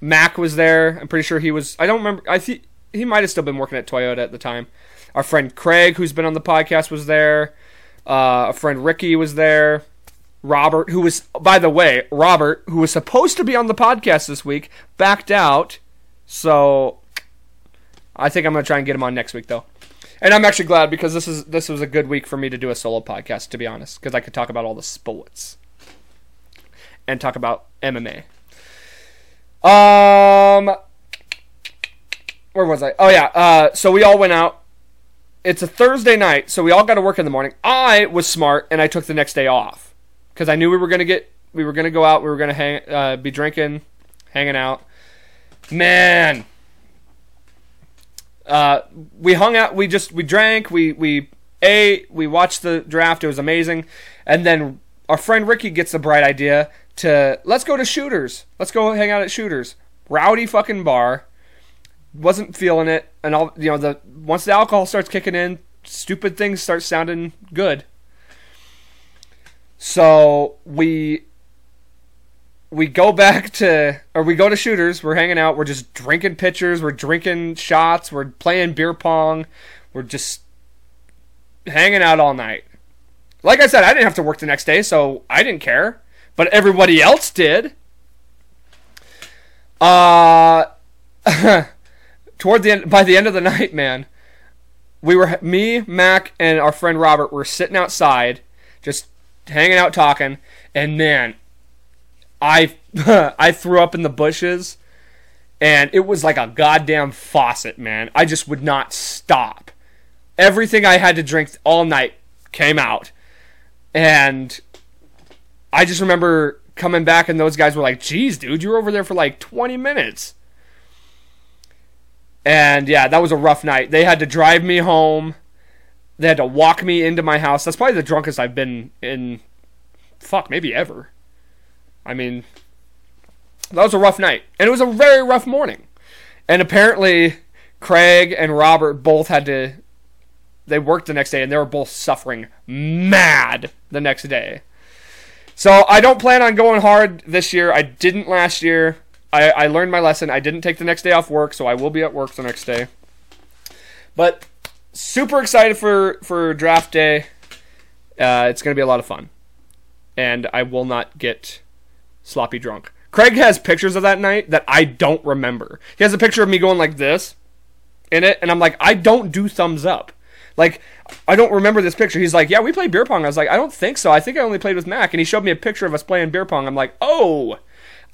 S1: Mac was there. I'm pretty sure he was. I don't remember. I think he might have still been working at Toyota at the time. Our friend Craig, who's been on the podcast, was there. Uh, a friend Ricky was there. Robert, who was, by the way, Robert, who was supposed to be on the podcast this week, backed out. So I think I'm going to try and get him on next week, though. And I'm actually glad because this is this was a good week for me to do a solo podcast, to be honest, because I could talk about all the sports and talk about MMA. Um, where was I? Oh yeah. Uh, so we all went out it's a Thursday night, so we all got to work in the morning. I was smart and I took the next day off because I knew we were gonna get, we were gonna go out, we were gonna hang, uh, be drinking, hanging out. Man, uh, we hung out. We just we drank. We we ate. We watched the draft. It was amazing. And then our friend Ricky gets the bright idea to let's go to Shooters. Let's go hang out at Shooters. Rowdy fucking bar wasn't feeling it, and all you know the once the alcohol starts kicking in, stupid things start sounding good. So we we go back to or we go to shooters. We're hanging out. We're just drinking pitchers. We're drinking shots. We're playing beer pong. We're just hanging out all night. Like I said, I didn't have to work the next day, so I didn't care. But everybody else did. Uh toward the end, by the end of the night, man, we were me, Mac, and our friend Robert were sitting outside, just hanging out talking, and man, I I threw up in the bushes, and it was like a goddamn faucet, man. I just would not stop. Everything I had to drink all night came out, and I just remember coming back, and those guys were like, "Geez, dude, you were over there for like 20 minutes." And yeah, that was a rough night. They had to drive me home. They had to walk me into my house. That's probably the drunkest I've been in, fuck, maybe ever. I mean, that was a rough night. And it was a very rough morning. And apparently, Craig and Robert both had to they worked the next day and they were both suffering mad the next day. So I don't plan on going hard this year. I didn't last year. I, I learned my lesson. I didn't take the next day off work, so I will be at work the next day. But super excited for for draft day. Uh, it's going to be a lot of fun, and I will not get sloppy drunk. Craig has pictures of that night that I don't remember. He has a picture of me going like this in it, and I'm like, I don't do thumbs up. Like, I don't remember this picture. He's like, Yeah, we played beer pong. I was like, I don't think so. I think I only played with Mac. And he showed me a picture of us playing beer pong. I'm like, Oh,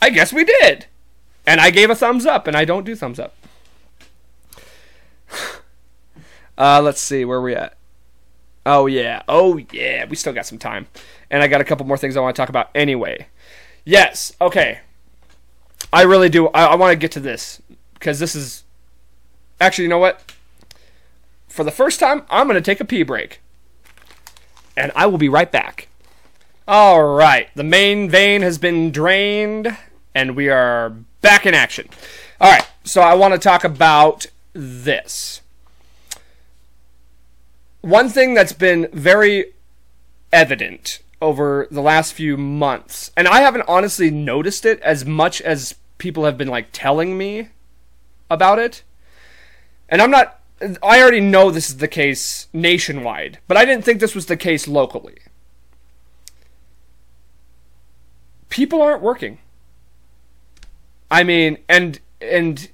S1: I guess we did. And I gave a thumbs up, and I don't do thumbs up. uh, let's see, where we at? Oh, yeah. Oh, yeah. We still got some time. And I got a couple more things I want to talk about anyway. Yes. Okay. I really do. I, I want to get to this because this is. Actually, you know what? For the first time, I'm going to take a pee break. And I will be right back. All right. The main vein has been drained, and we are back in action. All right. So I want to talk about this. One thing that's been very evident over the last few months, and I haven't honestly noticed it as much as people have been like telling me about it. And I'm not I already know this is the case nationwide, but I didn't think this was the case locally. People aren't working. I mean, and and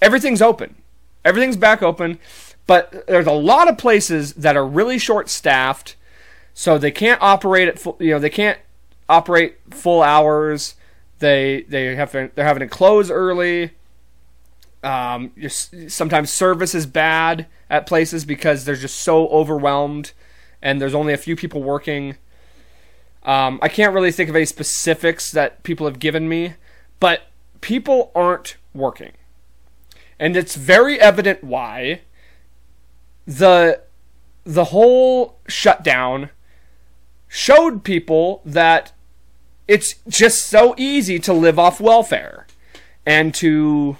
S1: everything's open. Everything's back open, but there's a lot of places that are really short staffed, so they can't operate at full, you know, they can't operate full hours. They they have to, they're having to close early. Um, sometimes service is bad at places because they're just so overwhelmed, and there's only a few people working. Um, I can't really think of any specifics that people have given me, but people aren't working, and it's very evident why. the The whole shutdown showed people that it's just so easy to live off welfare and to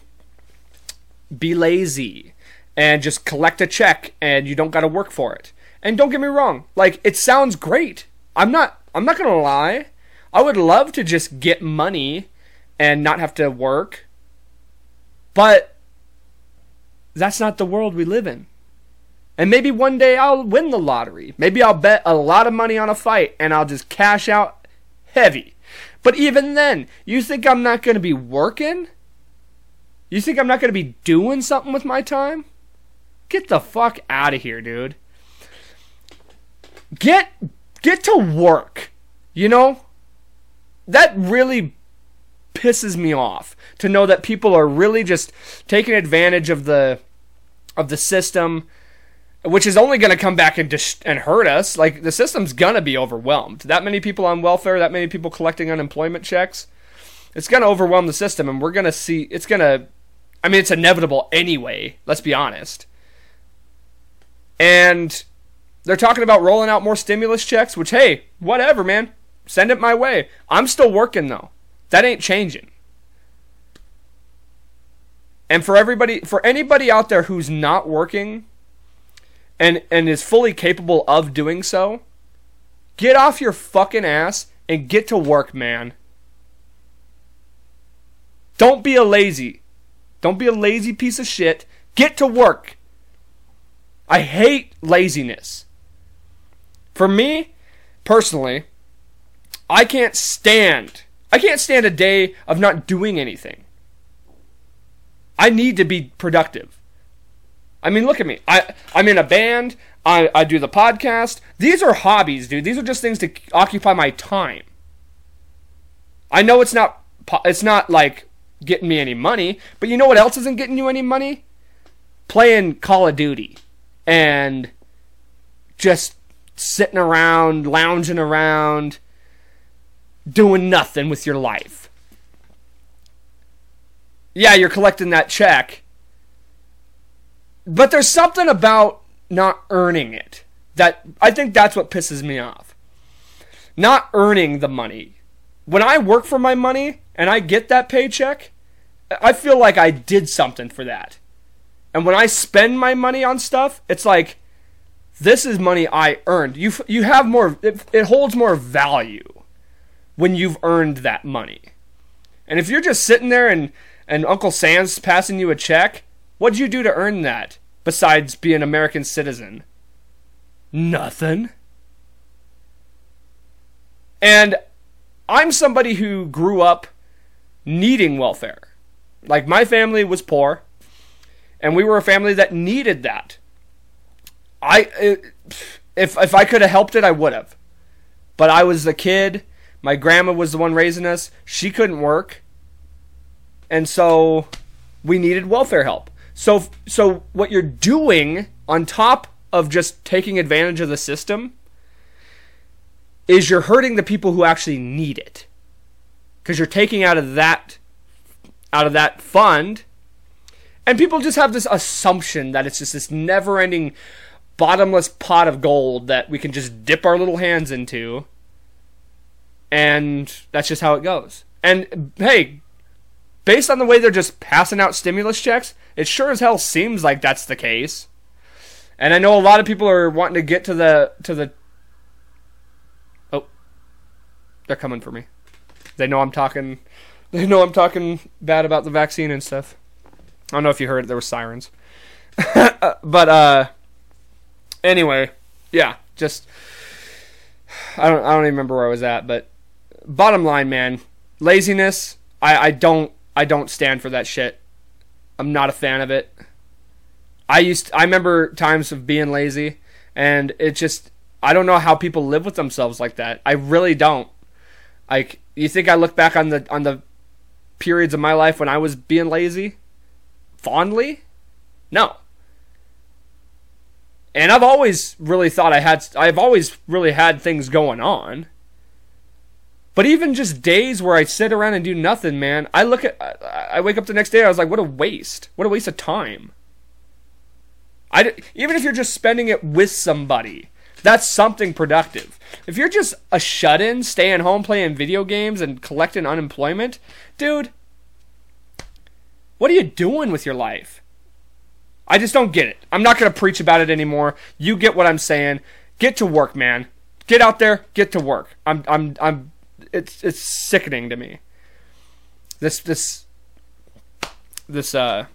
S1: be lazy and just collect a check and you don't got to work for it. And don't get me wrong, like it sounds great. I'm not I'm not going to lie. I would love to just get money and not have to work. But that's not the world we live in. And maybe one day I'll win the lottery. Maybe I'll bet a lot of money on a fight and I'll just cash out heavy. But even then, you think I'm not going to be working? You think I'm not going to be doing something with my time? Get the fuck out of here, dude. Get get to work. You know? That really pisses me off to know that people are really just taking advantage of the of the system which is only going to come back and dis- and hurt us. Like the system's going to be overwhelmed. That many people on welfare, that many people collecting unemployment checks, it's going to overwhelm the system and we're going to see it's going to I mean, it's inevitable anyway, let's be honest. And they're talking about rolling out more stimulus checks, which, hey, whatever, man. Send it my way. I'm still working, though. That ain't changing. And for everybody, for anybody out there who's not working and, and is fully capable of doing so, get off your fucking ass and get to work, man. Don't be a lazy. Don't be a lazy piece of shit. Get to work. I hate laziness. For me, personally, I can't stand I can't stand a day of not doing anything. I need to be productive. I mean, look at me. I I'm in a band. I I do the podcast. These are hobbies, dude. These are just things to occupy my time. I know it's not it's not like getting me any money. But you know what else isn't getting you any money? Playing Call of Duty and just sitting around, lounging around, doing nothing with your life. Yeah, you're collecting that check. But there's something about not earning it that I think that's what pisses me off. Not earning the money. When I work for my money, and I get that paycheck, I feel like I did something for that. And when I spend my money on stuff, it's like this is money I earned. You you have more it, it holds more value when you've earned that money. And if you're just sitting there and and Uncle Sam's passing you a check, what'd you do to earn that besides be an American citizen? Nothing. And I'm somebody who grew up needing welfare. Like my family was poor, and we were a family that needed that. I if if I could have helped it, I would have. But I was a kid. My grandma was the one raising us. She couldn't work, and so we needed welfare help. So so what you're doing on top of just taking advantage of the system is you're hurting the people who actually need it. Cuz you're taking out of that out of that fund and people just have this assumption that it's just this never-ending bottomless pot of gold that we can just dip our little hands into and that's just how it goes. And hey, based on the way they're just passing out stimulus checks, it sure as hell seems like that's the case. And I know a lot of people are wanting to get to the to the Oh. They're coming for me. They know I'm talking they know I'm talking bad about the vaccine and stuff. I don't know if you heard it, there were sirens. but uh anyway, yeah, just I don't I don't even remember where I was at, but bottom line, man, laziness, I, I don't I don't stand for that shit. I'm not a fan of it. I used I remember times of being lazy and it just I don't know how people live with themselves like that. I really don't. Like you think I look back on the on the periods of my life when I was being lazy fondly? No. And I've always really thought I had I've always really had things going on. But even just days where I sit around and do nothing, man, I look at I wake up the next day I was like what a waste. What a waste of time. I even if you're just spending it with somebody, that's something productive. If you're just a shut-in, staying home playing video games and collecting unemployment, dude, what are you doing with your life? I just don't get it. I'm not going to preach about it anymore. You get what I'm saying. Get to work, man. Get out there, get to work. I'm I'm I'm it's it's sickening to me. This this this uh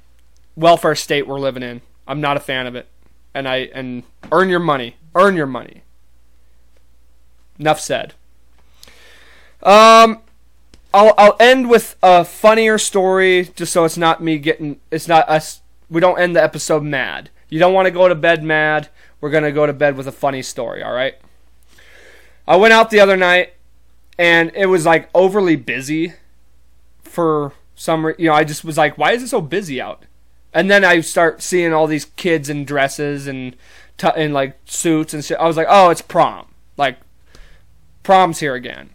S1: welfare state we're living in. I'm not a fan of it. And I and earn your money. Earn your money. Enough said. Um I'll I'll end with a funnier story just so it's not me getting it's not us we don't end the episode mad. You don't want to go to bed mad. We're going to go to bed with a funny story, all right? I went out the other night and it was like overly busy for some you know, I just was like, why is it so busy out? And then I start seeing all these kids in dresses and t- in like suits and shit. I was like, "Oh, it's prom." Like prom's here again.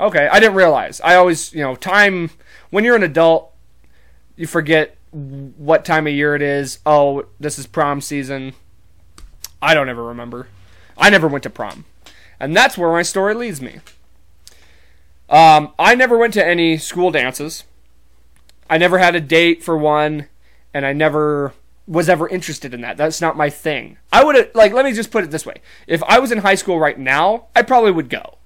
S1: Okay, I didn't realize. I always, you know, time when you're an adult, you forget what time of year it is. Oh, this is prom season. I don't ever remember. I never went to prom. And that's where my story leads me. Um, I never went to any school dances. I never had a date for one, and I never was ever interested in that. That's not my thing. I would have, like let me just put it this way. If I was in high school right now, I probably would go.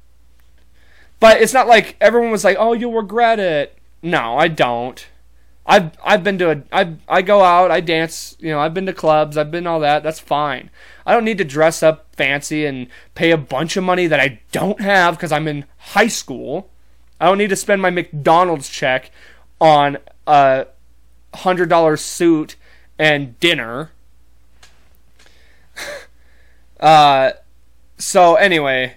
S1: But it's not like everyone was like, "Oh, you'll regret it." No, I don't. I've I've been to a I I go out, I dance, you know, I've been to clubs, I've been all that. That's fine. I don't need to dress up fancy and pay a bunch of money that I don't have because I'm in high school. I don't need to spend my McDonald's check on a hundred dollar suit and dinner. uh, so anyway,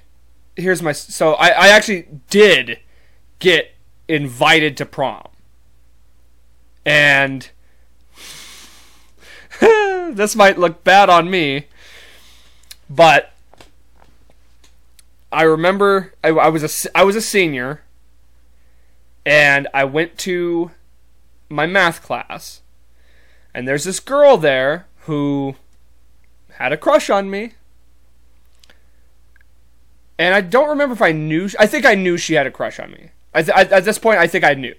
S1: here's my so I I actually did get invited to prom and this might look bad on me, but I remember I, I, was a I was a senior, and I went to my math class, and there's this girl there who had a crush on me. And I don't remember if I knew. I think I knew she had a crush on me. I th- at this point, I think I knew.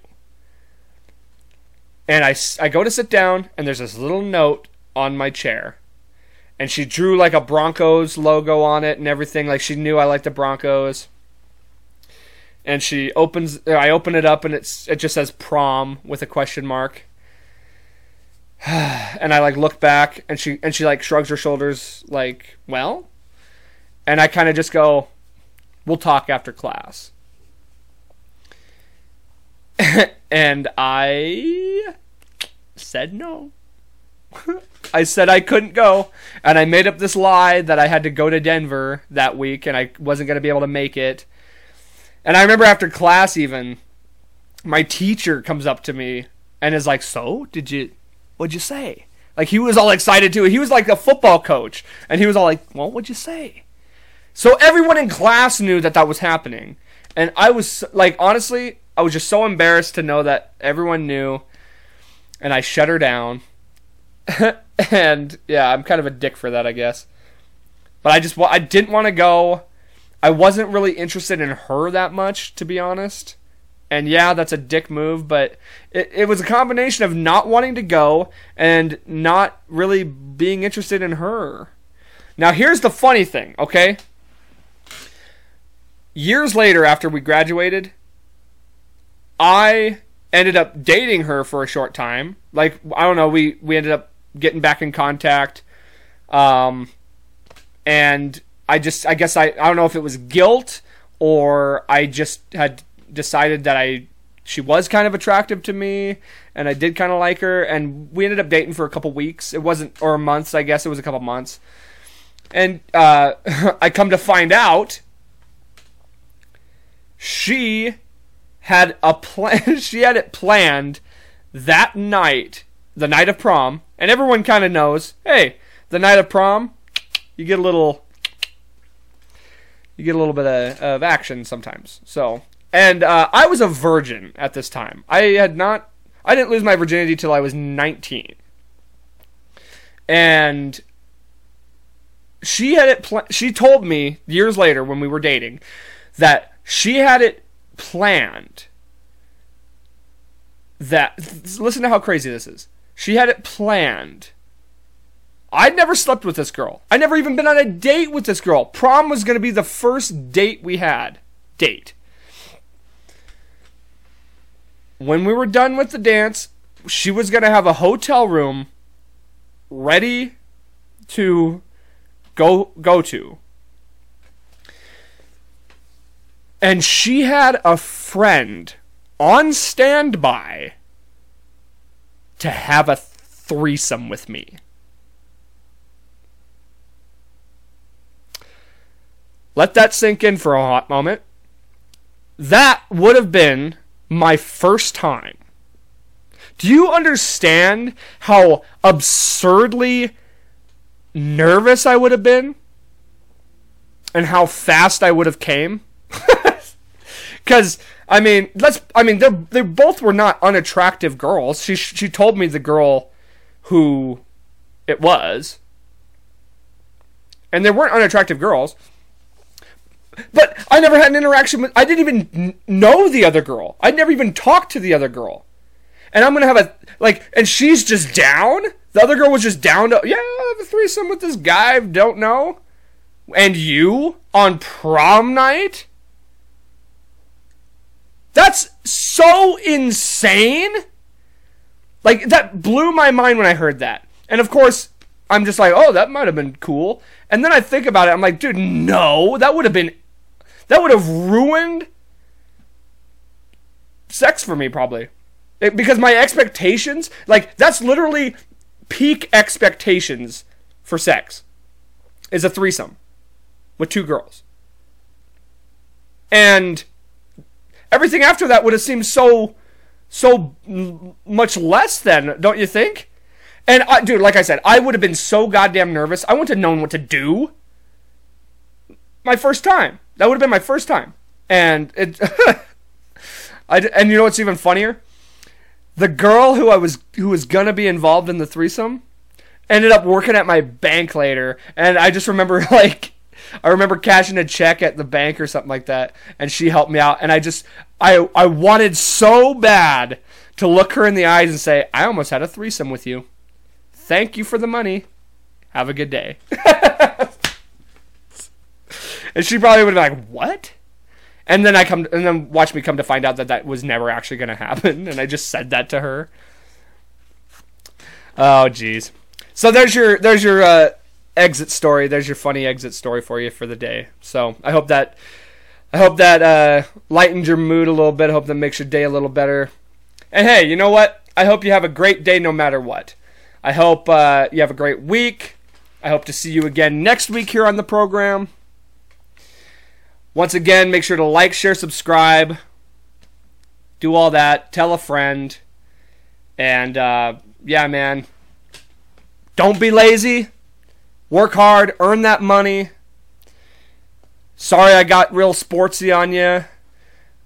S1: And I, I go to sit down, and there's this little note on my chair. And she drew like a Broncos logo on it and everything. Like she knew I liked the Broncos. And she opens I open it up and it's it just says prom with a question mark. and I like look back and she and she like shrugs her shoulders like, "Well?" And I kind of just go, "We'll talk after class." and I said no. I said I couldn't go, and I made up this lie that I had to go to Denver that week and I wasn't going to be able to make it. And I remember after class, even, my teacher comes up to me and is like, So, did you, what'd you say? Like, he was all excited too. He was like a football coach, and he was all like, Well, what'd you say? So everyone in class knew that that was happening. And I was, like, honestly, I was just so embarrassed to know that everyone knew, and I shut her down. and yeah, I'm kind of a dick for that, I guess. But I just I didn't want to go. I wasn't really interested in her that much, to be honest. And yeah, that's a dick move, but it, it was a combination of not wanting to go and not really being interested in her. Now, here's the funny thing, okay? Years later, after we graduated, I ended up dating her for a short time. Like I don't know, we we ended up getting back in contact. Um and I just I guess I I don't know if it was guilt or I just had decided that I she was kind of attractive to me and I did kind of like her and we ended up dating for a couple weeks. It wasn't or months, I guess it was a couple months. And uh I come to find out she had a plan. she had it planned that night, the night of prom, and everyone kind of knows. Hey, the night of prom, you get a little, you get a little bit of, of action sometimes. So, and uh, I was a virgin at this time. I had not, I didn't lose my virginity till I was nineteen, and she had it. Pl- she told me years later when we were dating that she had it planned that listen to how crazy this is. She had it planned. I'd never slept with this girl. I'd never even been on a date with this girl. Prom was going to be the first date we had. Date. When we were done with the dance, she was going to have a hotel room ready to go go to. And she had a friend on standby to have a threesome with me. Let that sink in for a hot moment. That would have been my first time. Do you understand how absurdly nervous I would have been? And how fast I would have came? Cuz I mean, let's. I mean, they they both were not unattractive girls. She she told me the girl who it was, and they weren't unattractive girls. But I never had an interaction with. I didn't even know the other girl. I never even talked to the other girl. And I'm gonna have a like, and she's just down. The other girl was just down to yeah, have a threesome with this guy I don't know. And you on prom night? That's so insane. Like that blew my mind when I heard that. And of course, I'm just like, "Oh, that might have been cool." And then I think about it. I'm like, "Dude, no. That would have been that would have ruined sex for me probably." It, because my expectations, like that's literally peak expectations for sex is a threesome with two girls. And everything after that would have seemed so so much less then, don't you think? And I, dude, like I said, I would have been so goddamn nervous. I wouldn't have known what to do. My first time. That would have been my first time. And it I and you know what's even funnier? The girl who I was who was gonna be involved in the threesome ended up working at my bank later, and I just remember like I remember cashing a check at the bank or something like that, and she helped me out. And I just, I, I wanted so bad to look her in the eyes and say, I almost had a threesome with you. thank you for the money. Have a good day. and she probably would have been like, what? And then I come, and then watch me come to find out that that was never actually going to happen, and I just said that to her. Oh, jeez. So there's your there's your uh, exit story. There's your funny exit story for you for the day. So I hope that I hope that uh, lightens your mood a little bit. I hope that makes your day a little better. And hey, you know what? I hope you have a great day no matter what. I hope uh, you have a great week. I hope to see you again next week here on the program. Once again, make sure to like, share, subscribe, do all that, tell a friend, and uh, yeah, man, don't be lazy. Work hard, earn that money. Sorry I got real sportsy on you.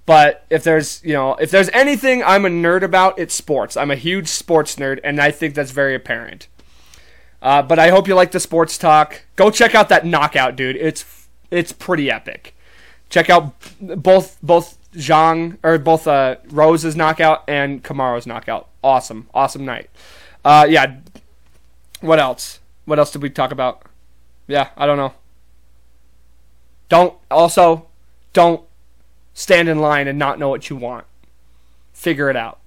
S1: But if there's, you know, if there's anything I'm a nerd about, it's sports. I'm a huge sports nerd, and I think that's very apparent. Uh, but I hope you like the sports talk. Go check out that knockout, dude. It's it's pretty epic. Check out both both Zhang or both uh, Rose's knockout and Kamaru's knockout. Awesome, awesome night. Uh, yeah. What else? What else did we talk about? Yeah, I don't know. Don't also don't stand in line and not know what you want. Figure it out.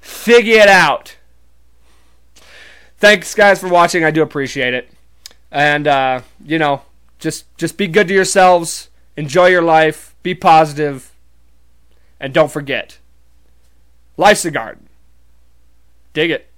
S1: Figure it out. Thanks guys for watching. I do appreciate it. And uh, you know, just just be good to yourselves. Enjoy your life. Be positive. And don't forget, life's a garden. Dig it.